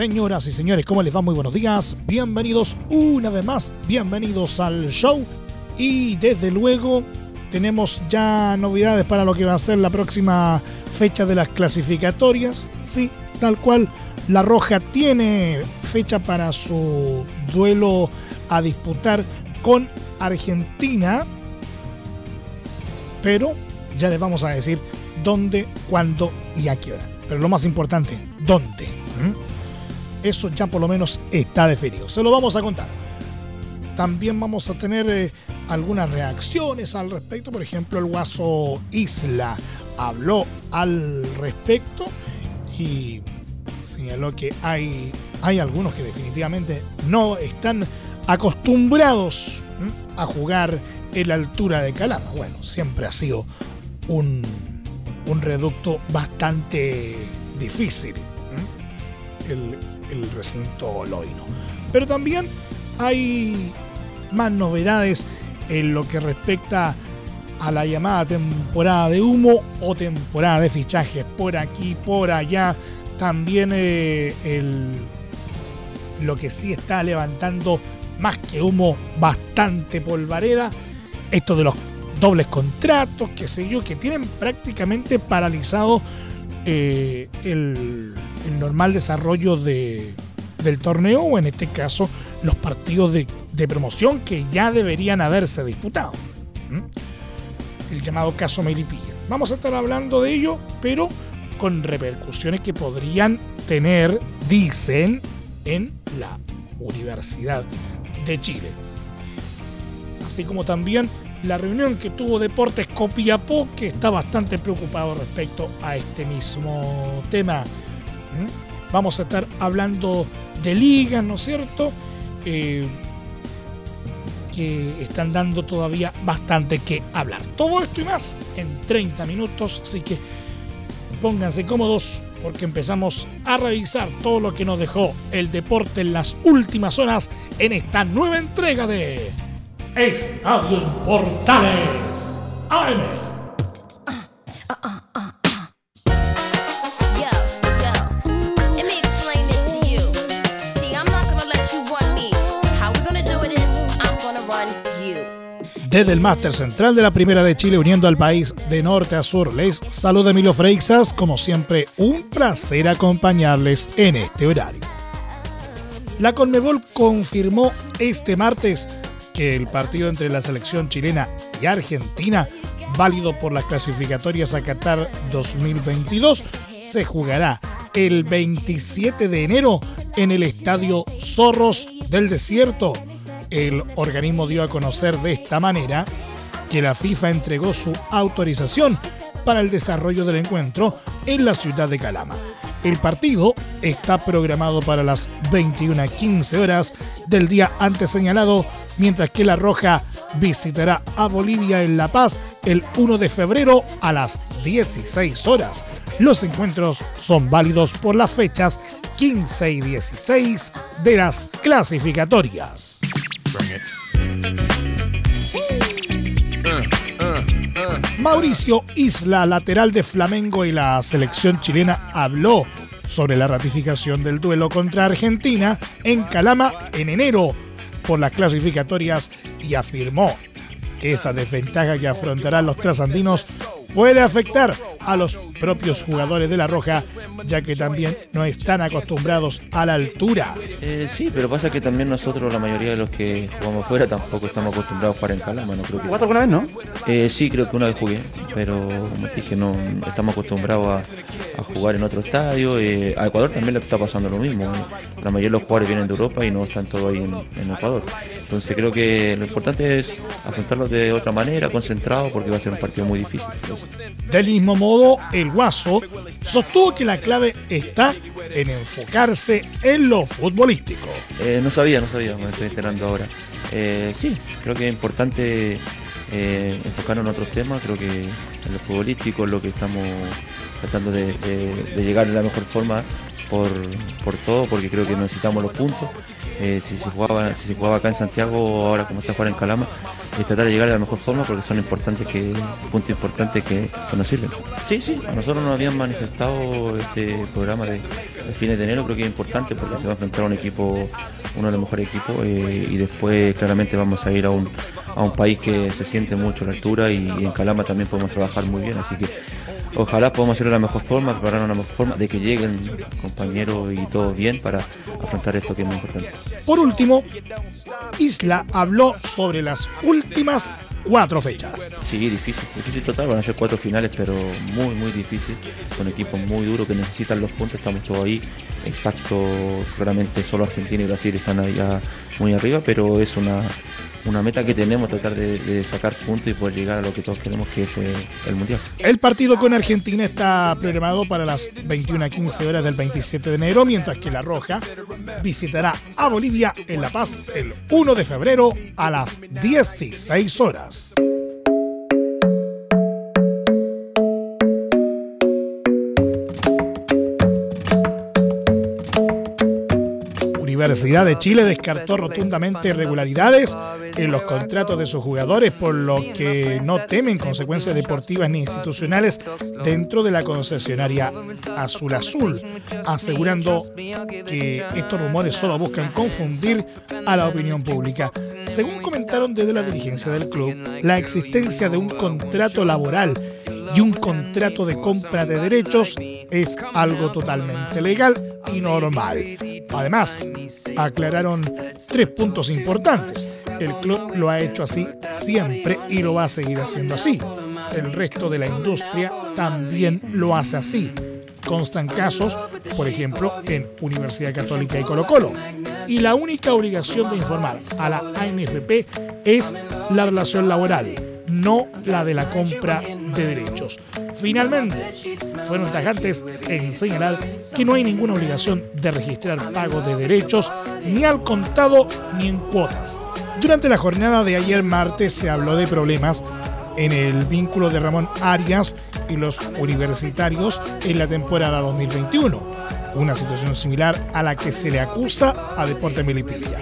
Señoras y señores, ¿cómo les va? Muy buenos días. Bienvenidos una vez más. Bienvenidos al show. Y desde luego tenemos ya novedades para lo que va a ser la próxima fecha de las clasificatorias. Sí, tal cual. La Roja tiene fecha para su duelo a disputar con Argentina. Pero ya les vamos a decir dónde, cuándo y a qué hora. Pero lo más importante, ¿dónde? ¿Mm? Eso ya por lo menos está definido. Se lo vamos a contar. También vamos a tener eh, algunas reacciones al respecto. Por ejemplo, el Guaso Isla habló al respecto y señaló que hay, hay algunos que definitivamente no están acostumbrados a jugar en la altura de Calama. Bueno, siempre ha sido un, un reducto bastante difícil. El, el recinto Loino. Pero también hay más novedades en lo que respecta a la llamada temporada de humo o temporada de fichajes por aquí, por allá. También eh, el, lo que sí está levantando más que humo, bastante polvareda. Esto de los dobles contratos, que sé yo, que tienen prácticamente paralizado eh, el, normal desarrollo de, del torneo o en este caso los partidos de, promoción que ya deberían haberse disputado. El llamado caso Melipilla. Vamos a estar hablando de ello, pero con repercusiones que podrían tener, dicen, en la Universidad de Chile. Así como también la reunión que tuvo Deportes Copiapó, que está bastante preocupado respecto a este mismo tema. ¿Mm? Vamos a estar hablando de ligas, ¿no es cierto? Eh, que están dando todavía bastante que hablar. Todo esto y más en 30 minutos, así que pónganse cómodos porque empezamos a revisar todo lo que nos dejó el deporte en las últimas horas en esta nueva entrega de Estadio Portales AM. Desde el máster central de la Primera de Chile, uniendo al país de norte a sur, les saluda Emilio Freixas. Como siempre, un placer acompañarles en este horario. La Conmebol confirmó este martes que el partido entre la selección chilena y Argentina, válido por las clasificatorias a Qatar 2022, se jugará el 27 de enero en el estadio Zorros del Desierto. El organismo dio a conocer de esta manera que la FIFA entregó su autorización para el desarrollo del encuentro en la ciudad de Calama. El partido está programado para las 21.15 horas del día antes señalado mientras que La Roja visitará a Bolivia en La Paz el 1 de febrero a las 16 horas. Los encuentros son válidos por las fechas 15 y 16 de las clasificatorias. Mauricio Isla, lateral de Flamengo y la selección chilena, habló sobre la ratificación del duelo contra Argentina en Calama en enero por las clasificatorias y afirmó que esa desventaja que afrontarán los trasandinos puede afectar a los propios jugadores de La Roja, ya que también no están acostumbrados a la altura. Eh, sí, pero pasa que también nosotros, la mayoría de los que jugamos fuera, tampoco estamos acostumbrados a jugar en Calama. No creo que... ¿Jugaste alguna vez, no? Eh, sí, creo que una vez jugué, pero como dije, no estamos acostumbrados a, jugar en otro estadio. Eh, a Ecuador también le está pasando lo mismo. La mayoría de los jugadores vienen de Europa y no están todos ahí en, Ecuador. Entonces creo que lo importante es afrontarlo de otra manera, concentrado, porque va a ser un partido muy difícil. Del mismo modo, el Guaso sostuvo que la clave está en enfocarse en lo futbolístico. Eh, no sabía, no sabía, me estoy enterando ahora. Eh, sí, creo que es importante eh, enfocarnos en otros temas, creo que en lo futbolístico es lo que estamos tratando de, llegar de la mejor forma por, todo, porque creo que necesitamos los puntos. si, se jugaba, si jugaba acá en Santiago, ahora como está jugando en Calama, y tratar de llegar de la mejor forma porque son importantes que puntos importantes que, nos sirven. Sí, sí, a nosotros nos habían manifestado este programa de, fines de enero, creo que es importante porque se va a enfrentar a un equipo, uno de los mejores equipos, eh, y después claramente vamos a ir a un, a un país que se siente mucho a la altura y, y en Calama también podemos trabajar muy bien, así que Ojalá podamos hacerlo de la mejor forma, preparar una mejor forma, de que lleguen compañeros y todo bien para afrontar esto que es muy importante. Por último, Isla habló sobre las últimas cuatro fechas. Sí, difícil, difícil total, van a ser cuatro finales, pero muy, muy difícil. Son equipos muy duros que necesitan los puntos, estamos todos ahí. Exacto, claramente solo Argentina y Brasil están allá muy arriba, pero es una, una meta que tenemos, tratar de, sacar puntos y poder llegar a lo que todos queremos, que es el Mundial. El partido con Argentina está programado para las 21 a 15 horas del 27 de enero, mientras que La Roja visitará a Bolivia en La Paz el 1 de febrero a las 16 horas. Universidad de Chile descartó rotundamente irregularidades en los contratos de sus jugadores, por lo que no temen consecuencias deportivas ni institucionales dentro de la concesionaria Azul Azul, asegurando que estos rumores solo buscan confundir a la opinión pública. Según comentaron desde la dirigencia del club, la existencia de un contrato laboral y un contrato de compra de derechos es algo totalmente legal y normal. Además, aclararon tres puntos importantes. El club lo ha hecho así siempre y lo va a seguir haciendo así. El resto de la industria también lo hace así. Constan casos, por ejemplo, en Universidad Católica y Colo Colo. Y la única obligación de informar a la ANFP es la relación laboral, no la de la compra de derechos. Finalmente, fueron tajantes en señalar que no hay ninguna obligación de registrar pago de derechos ni al contado ni en cuotas. Durante la jornada de ayer martes se habló de problemas en el vínculo de Ramón Arias y los universitarios en la temporada 2021, una situación similar a la que se le acusa a Deporte Melipilla.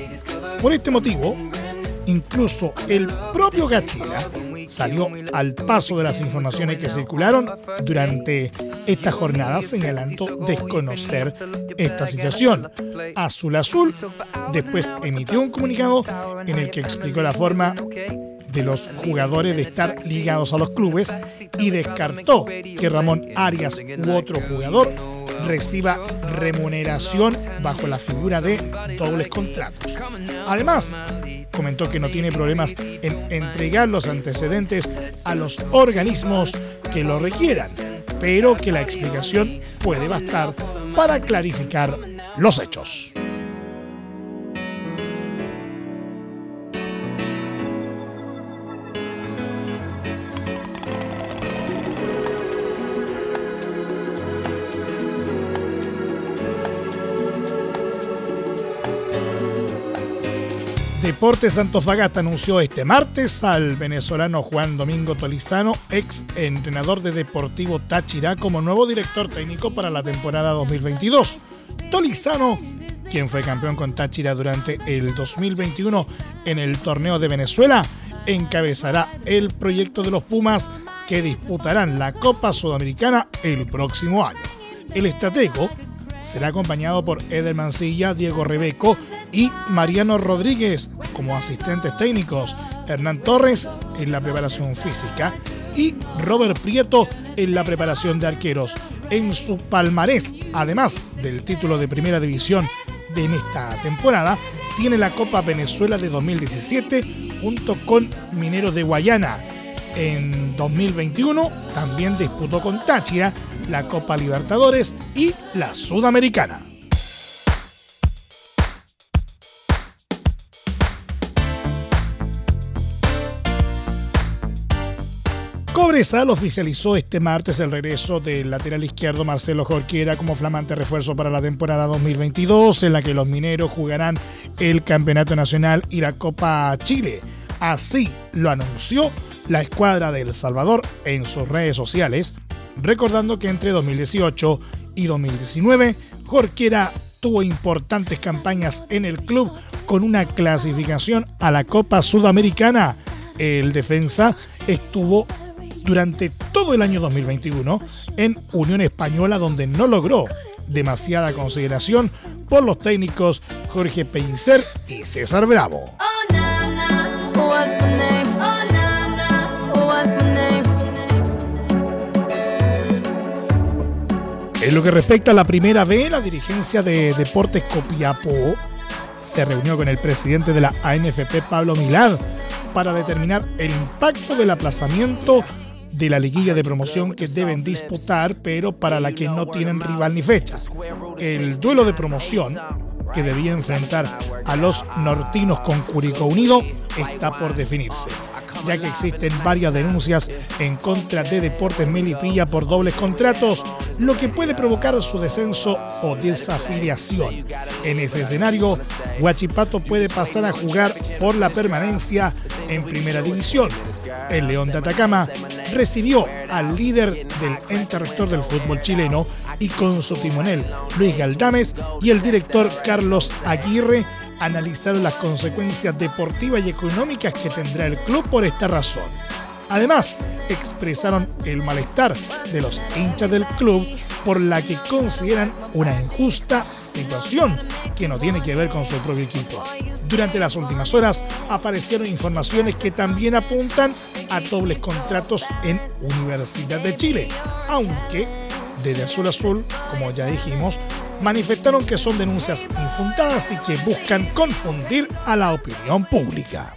Por este motivo, incluso el propio Gachila salió al paso de las informaciones que circularon durante esta jornada señalando desconocer esta situación. Azul Azul después emitió un comunicado en el que explicó la forma de los jugadores de estar ligados a los clubes y descartó que Ramón Arias u otro jugador reciba remuneración bajo la figura de dobles contratos. Además, comentó que no tiene problemas en entregar los antecedentes a los organismos que lo requieran, pero que la explicación puede bastar para clarificar los hechos. Deportes Antofagasta anunció este martes al venezolano Juan Domingo Tolizano, ex entrenador de Deportivo Táchira, como nuevo director técnico para la temporada 2022. Tolizano, quien fue campeón con Táchira durante el 2021 en el torneo de Venezuela, encabezará el proyecto de los Pumas que disputarán la Copa Sudamericana el próximo año. El estratego será acompañado por Eder Mancilla, Diego Rebeco y Mariano Rodríguez como asistentes técnicos, Hernán Torres en la preparación física y Robert Prieto en la preparación de arqueros. En su palmarés, además del título de primera división de esta temporada, tiene la Copa Venezuela de 2017 junto con Mineros de Guayana. En 2021 también disputó con Táchira la Copa Libertadores y la Sudamericana. Cobresal oficializó este martes el regreso del lateral izquierdo Marcelo Jorquera como flamante refuerzo para la temporada 2022, en la que los mineros jugarán el Campeonato Nacional y la Copa Chile. Así lo anunció la escuadra de El Salvador en sus redes sociales, recordando que entre 2018 y 2019 Jorquera tuvo importantes campañas en el club con una clasificación a la Copa Sudamericana. El defensa estuvo durante todo el año 2021 en Unión Española donde no logró demasiada consideración por los técnicos Jorge Pellicer y César Bravo. En lo que respecta a la primera B, la dirigencia de Deportes Copiapó se reunió con el presidente de la ANFP, Pablo Milad, para determinar el impacto del aplazamiento de la liguilla de promoción que deben disputar, pero para la que no tienen rival ni fecha. El duelo de promoción que debía enfrentar a los nortinos con Curicó Unido está por definirse ya que existen varias denuncias en contra de Deportes Melipilla por dobles contratos, lo que puede provocar su descenso o desafiliación. En ese escenario, Huachipato puede pasar a jugar por la permanencia en Primera División. El León de Atacama recibió al líder del ente rector del fútbol chileno y con su timonel Luis Galdames y el director Carlos Aguirre analizaron las consecuencias deportivas y económicas que tendrá el club por esta razón. Además, expresaron el malestar de los hinchas del club por la que consideran una injusta situación que no tiene que ver con su propio equipo. Durante las últimas horas aparecieron informaciones que también apuntan a dobles contratos en Universidad de Chile, aunque desde Azul Azul, como ya dijimos, manifestaron que son denuncias infundadas y que buscan confundir a la opinión pública.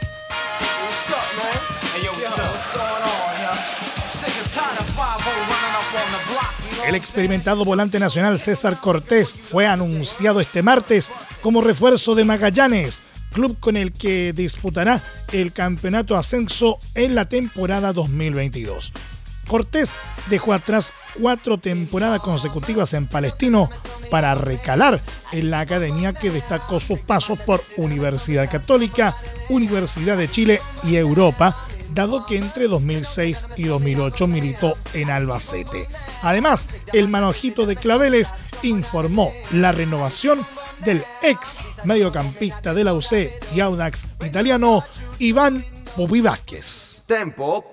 El experimentado volante nacional César Cortés fue anunciado este martes como refuerzo de Magallanes, club con el que disputará el campeonato ascenso en la temporada 2022. Cortés dejó atrás cuatro temporadas consecutivas en Palestino para recalar en la academia que destacó sus pasos por Universidad Católica, Universidad de Chile y Europa, dado que entre 2006 y 2008 militó en Albacete. Además, el manojito de Claveles informó la renovación del ex mediocampista de la UC y Audax italiano Iván Bubi Vázquez. Tempo.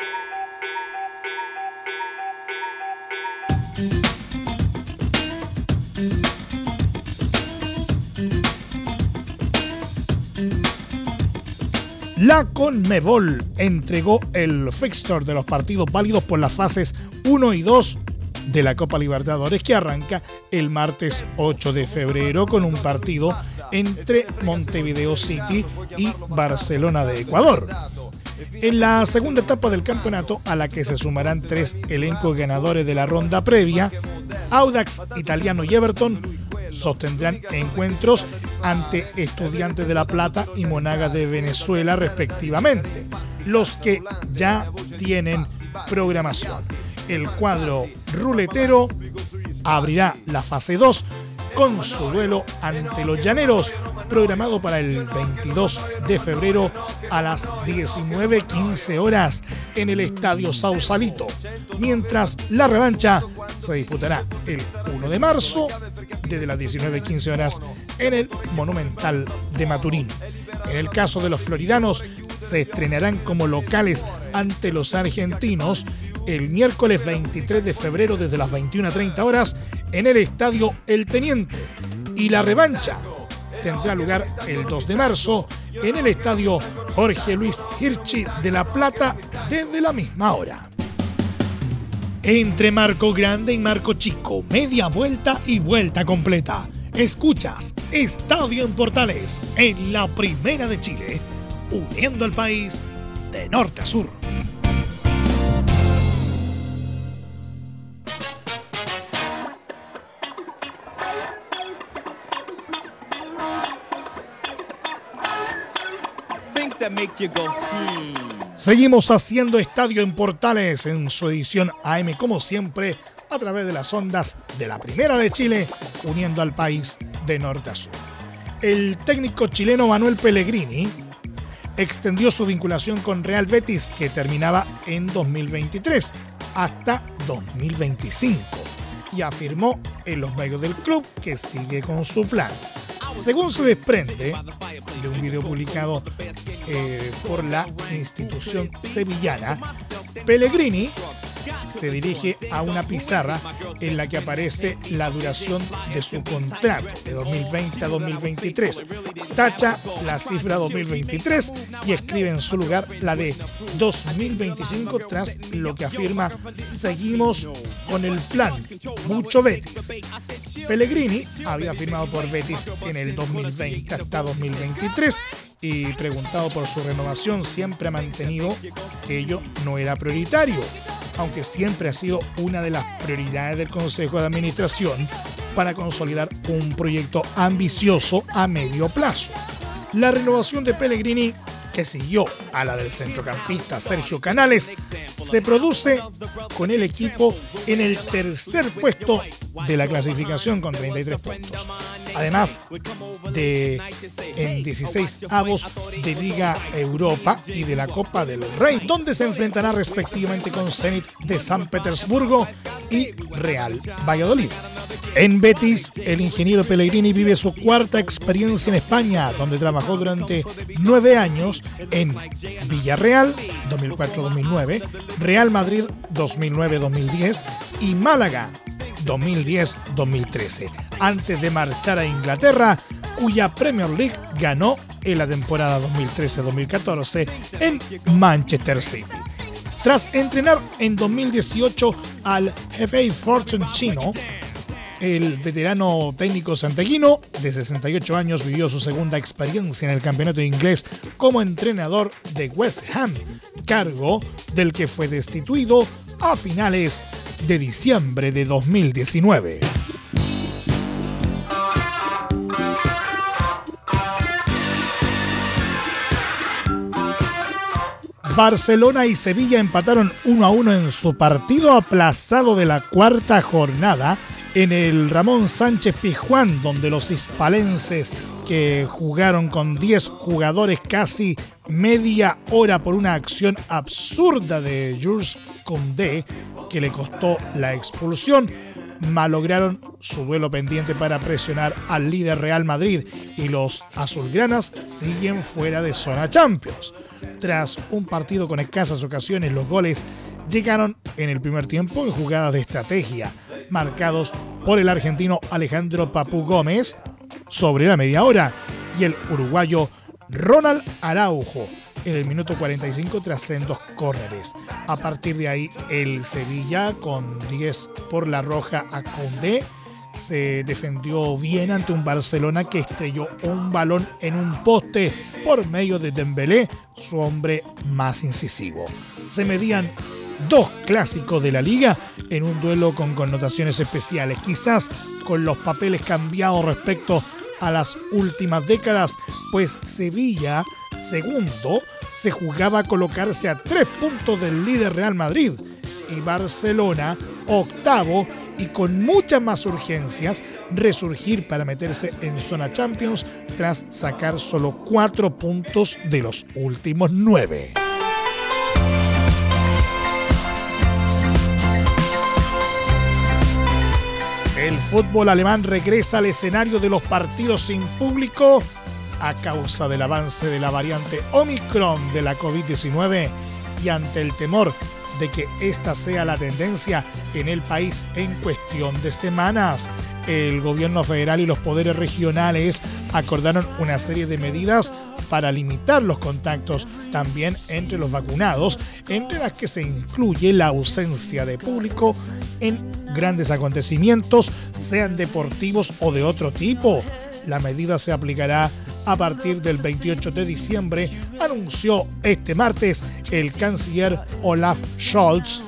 La Conmebol entregó el fixture de los partidos válidos por las fases 1 y 2 de la Copa Libertadores que arranca el martes 8 de febrero con un partido entre Montevideo City y Barcelona de Ecuador. En la segunda etapa del campeonato, a la que se sumarán tres elencos ganadores de la ronda previa, Audax Italiano y Everton sostendrán encuentros ante Estudiantes de La Plata y Monagas de Venezuela respectivamente, los que ya tienen programación. El cuadro ruletero abrirá la fase 2 con su duelo ante los Llaneros, programado para el 22 de febrero a las 19.15 horas en el Estadio Sausalito, mientras la revancha se disputará el 1 de marzo desde las 19.15 horas en el Monumental de Maturín. En el caso de los floridanos, se estrenarán como locales ante los argentinos el miércoles 23 de febrero desde las 21.30 horas en el estadio El Teniente. Y la revancha tendrá lugar el 2 de marzo en el estadio Jorge Luis Hirschi de La Plata desde la misma hora. Entre Marco Grande y Marco Chico, media vuelta y vuelta completa. Escuchas Estadio en Portales en la Primera de Chile, uniendo al país de norte a sur. hmm. Seguimos haciendo estadio en Portales en su edición AM, como siempre, a través de las ondas de la Primera de Chile, uniendo al país de norte a sur. El técnico chileno Manuel Pellegrini extendió su vinculación con Real Betis, que terminaba en 2023, hasta 2025, y afirmó en los medios del club que sigue con su plan. Según se desprende de un video publicado eh, por la institución sevillana, Pellegrini se dirige a una pizarra en la que aparece la duración de su contrato de 2020 a 2023. Tacha la cifra 2023 y escribe en su lugar la de 2025 tras lo que afirma seguimos con el plan. Mucho Betis. Pellegrini había firmado por Betis en el 2020 hasta 2023 y preguntado por su renovación siempre ha mantenido que ello no era prioritario aunque siempre ha sido una de las prioridades del Consejo de Administración para consolidar un proyecto ambicioso a medio plazo. La renovación de Pellegrini, que siguió a la del centrocampista Sergio Canales, se produce con el equipo en el tercer puesto de la clasificación con 33 puntos. Además de en 16 avos de Liga Europa y de la Copa del Rey, donde se enfrentará respectivamente con Zenit de San Petersburgo y Real Valladolid. En Betis, el ingeniero Pellegrini vive su cuarta experiencia en España, donde trabajó durante nueve años en Villarreal 2004-2009, Real Madrid 2009-2010 y Málaga 2010-2013, antes de marchar a Inglaterra, cuya Premier League ganó en la temporada 2013-2014 en Manchester City. Tras entrenar en 2018 al FA Fortune chino, el veterano técnico santeguino de 68 años vivió su segunda experiencia en el campeonato inglés como entrenador de West Ham, cargo del que fue destituido a finales de diciembre de 2019. Barcelona y Sevilla empataron 1 a 1 en su partido aplazado de la cuarta jornada en el Ramón Sánchez Pizjuán, donde los hispalenses que jugaron con 10 jugadores casi media hora por una acción absurda de Jules Condé que le costó la expulsión, malograron su duelo pendiente para presionar al líder Real Madrid y los azulgranas siguen fuera de zona Champions. Tras un partido con escasas ocasiones, los goles llegaron en el primer tiempo en jugadas de estrategia, marcados por el argentino Alejandro Papu Gómez sobre la media hora y el uruguayo Ronald Araujo en el minuto 45 tras sendos córneres. A partir de ahí, el Sevilla con 10 por la roja a Condé se defendió bien ante un Barcelona que estrelló un balón en un poste por medio de Dembélé, su hombre más incisivo. Se medían dos clásicos de la liga en un duelo con connotaciones especiales, quizás con los papeles cambiados respecto a las últimas décadas, pues Sevilla, segundo, se jugaba a colocarse a tres puntos del líder Real Madrid y Barcelona, octavo, y con muchas más urgencias, resurgir para meterse en zona Champions tras sacar solo cuatro puntos de los últimos nueve. El fútbol alemán regresa al escenario de los partidos sin público a causa del avance de la variante Omicron de la COVID-19 y ante el temor de que esta sea la tendencia en el país en cuestión de semanas. El gobierno federal y los poderes regionales acordaron una serie de medidas para limitar los contactos también entre los vacunados, entre las que se incluye la ausencia de público en grandes acontecimientos, sean deportivos o de otro tipo. La medida se aplicará a partir del 28 de diciembre, anunció este martes el canciller Olaf Scholz,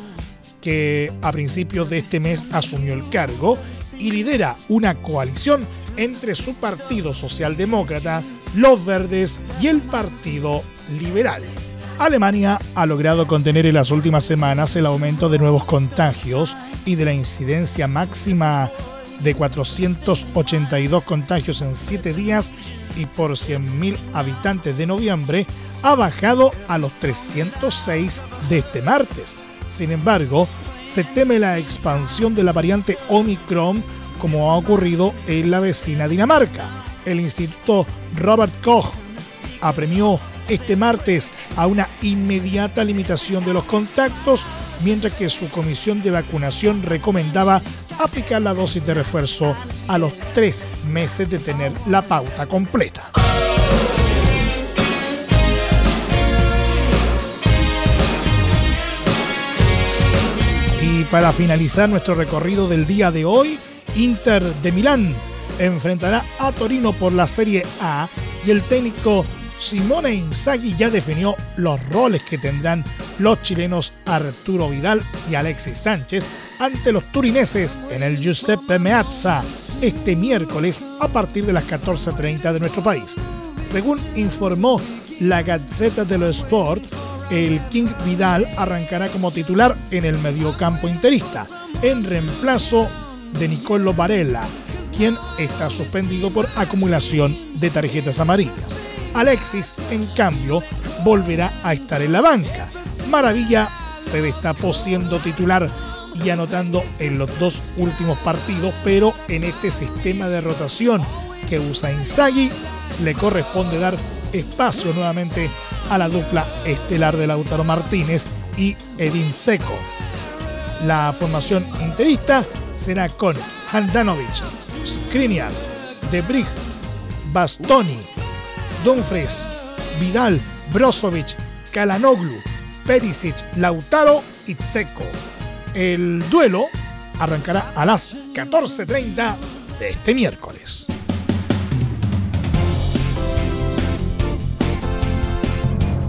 que a principios de este mes asumió el cargo y lidera una coalición entre su partido socialdemócrata, los verdes y el partido liberal. Alemania ha logrado contener en las últimas semanas el aumento de nuevos contagios y de la incidencia máxima de 482 contagios en 7 días y por 100.000 habitantes de noviembre ha bajado a los 306 de este martes. Sin embargo, se teme la expansión de la variante Omicron como ha ocurrido en la vecina Dinamarca. El Instituto Robert Koch apremió este martes a una inmediata limitación de los contactos, mientras que su comisión de vacunación recomendaba aplicar la dosis de refuerzo a los tres meses de tener la pauta completa. Y para finalizar nuestro recorrido del día de hoy, Inter de Milán enfrentará a Torino por la Serie A y el técnico Simone Inzaghi ya definió los roles que tendrán los chilenos Arturo Vidal y Alexis Sánchez ante los turineses en el Giuseppe Meazza este miércoles a partir de las 14.30 de nuestro país. Según informó la Gazzetta dello Sport, el King Vidal arrancará como titular en el mediocampo interista, en reemplazo de Nicolo Varela, quien está suspendido por acumulación de tarjetas amarillas. Alexis, en cambio, volverá a estar en la banca. Maravilla se destapó siendo titular y anotando en los dos últimos partidos, pero en este sistema de rotación que usa Inzaghi le corresponde dar espacio nuevamente a la dupla estelar de Lautaro Martínez y Edin Seco. La formación interista será con Handanovic, Skriniar, Debrig, Bastoni, Dumfries, Vidal, Brozovic, Kalanoglu, Perisic, Lautaro y Tseco. El duelo arrancará a las 14.30 de este miércoles.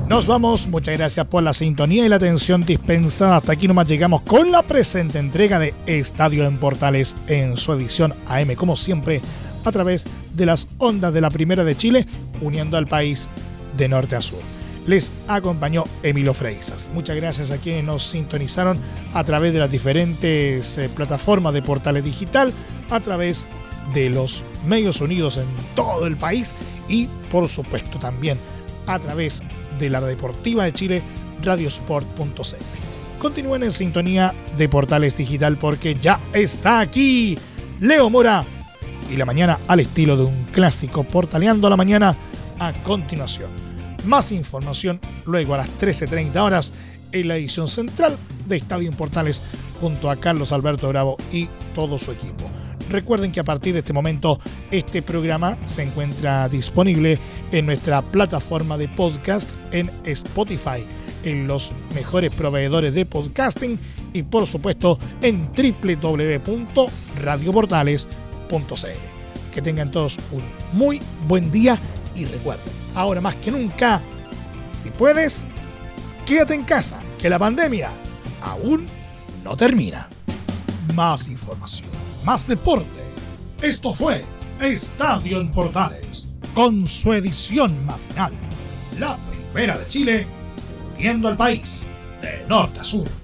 Nos vamos, muchas gracias por la sintonía y la atención dispensada. Hasta aquí nomás llegamos con la presente entrega de Estadio en Portales en su edición AM, como siempre, a través de las ondas de la Primera de Chile, uniendo al país de norte a sur. Les acompañó Emilio Freixas. Muchas gracias a quienes nos sintonizaron a través de las diferentes eh, plataformas de Portales Digital, a través de los medios unidos en todo el país y, por supuesto, también a través de la Deportiva de Chile, radiosport.cl. Continúen en sintonía de Portales Digital porque ya está aquí Leo Mora y la mañana al estilo de un clásico portaleando la mañana a continuación. Más información luego a las 13.30 horas en la edición central de Estadio en Portales junto a Carlos Alberto Bravo y todo su equipo. Recuerden que a partir de este momento este programa se encuentra disponible en nuestra plataforma de podcast en Spotify, en los mejores proveedores de podcasting y por supuesto en www.radioportales.cl. Que tengan todos un muy buen día y recuerden, ahora más que nunca, si puedes, quédate en casa, que la pandemia aún no termina. Más información más deporte. Esto fue Estadio en Portales, con su edición matinal. La primera de Chile, viendo al país de norte a sur.